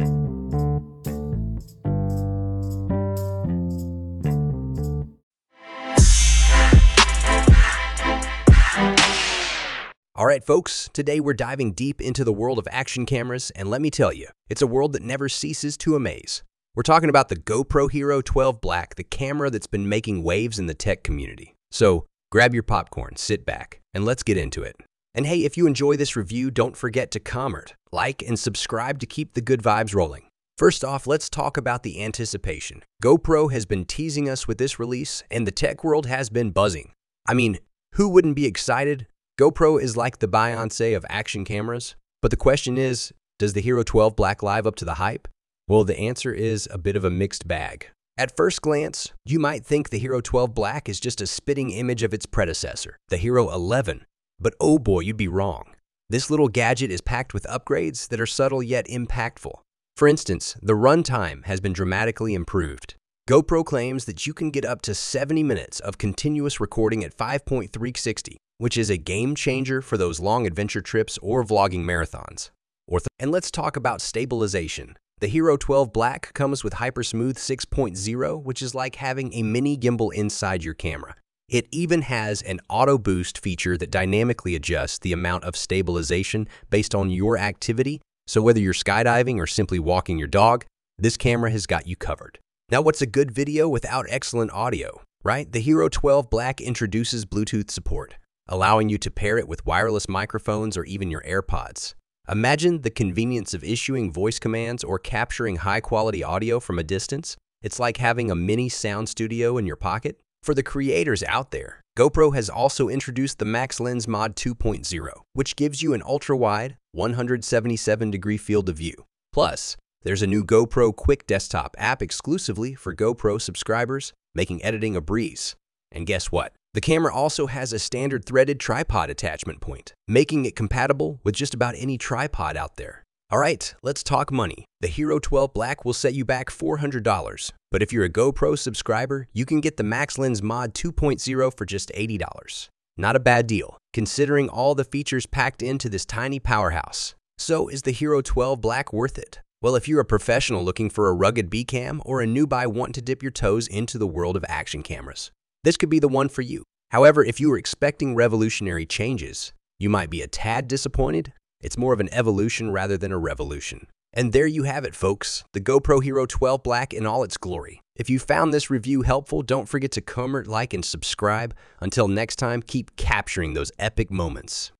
All right, folks, today we're diving deep into the world of action cameras, and let me tell you, it's a world that never ceases to amaze. We're talking about the GoPro Hero 12 Black, the camera that's been making waves in the tech community. So grab your popcorn, sit back, and let's get into it. And hey, if you enjoy this review, don't forget to comment, like, and subscribe to keep the good vibes rolling. First off, let's talk about the anticipation. GoPro has been teasing us with this release, and the tech world has been buzzing. I mean, who wouldn't be excited? GoPro is like the Beyonce of action cameras. But the question is, does the Hero 12 Black live up to the hype? Well, the answer is a bit of a mixed bag. At first glance, you might think the Hero 12 Black is just a spitting image of its predecessor, the Hero 11. But oh boy, you'd be wrong. This little gadget is packed with upgrades that are subtle yet impactful. For instance, the runtime has been dramatically improved. GoPro claims that you can get up to 70 minutes of continuous recording at 5.360, which is a game changer for those long adventure trips or vlogging marathons. And let's talk about stabilization. The Hero 12 Black comes with Hypersmooth 6.0, which is like having a mini gimbal inside your camera. It even has an auto boost feature that dynamically adjusts the amount of stabilization based on your activity. So whether you're skydiving or simply walking your dog, this camera has got you covered. Now, what's a good video without excellent audio, right? The Hero 12 Black introduces Bluetooth support allowing you to pair it with wireless microphones or even your AirPods. Imagine the convenience of issuing voice commands or capturing high-quality audio from a distance. It's like having a mini sound studio in your pocket. For the creators out there, GoPro has also introduced the Max Lens Mod 2.0, which gives you an ultra-wide, 177-degree field of view. Plus, there's a new GoPro Quik Desktop app exclusively for GoPro subscribers, making editing a breeze. And guess what? The camera also has a standard threaded tripod attachment point, making it compatible with just about any tripod out there. All right, let's talk money. The Hero 12 Black will set you back $400, but if you're a GoPro subscriber, you can get the Max Lens Mod 2.0 for just $80. Not a bad deal, considering all the features packed into this tiny powerhouse. So is the Hero 12 Black worth it? Well, if you're a professional looking for a rugged B cam or a newbie wanting to dip your toes into the world of action cameras, this could be the one for you. However, if you were expecting revolutionary changes, you might be a tad disappointed. It's more of an evolution rather than a revolution. And there you have it, folks, the GoPro Hero 12 Black in all its glory. If you found this review helpful, don't forget to comment, like, and subscribe. Until next time, keep capturing those epic moments.